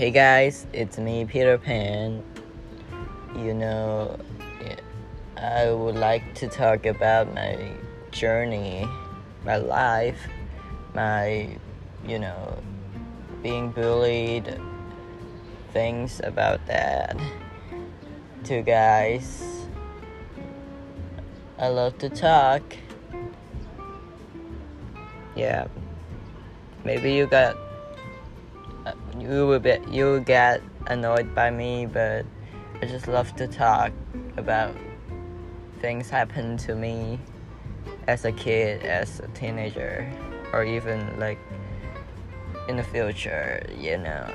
Hey guys, it's me, Peter Pan. You know, I would like to talk about my journey, my life, my, you know, being bullied, things about that. To guys, I love to talk. Yeah, maybe you got you will be you get annoyed by me, but I just love to talk about things happen to me as a kid, as a teenager, or even like in the future, you know.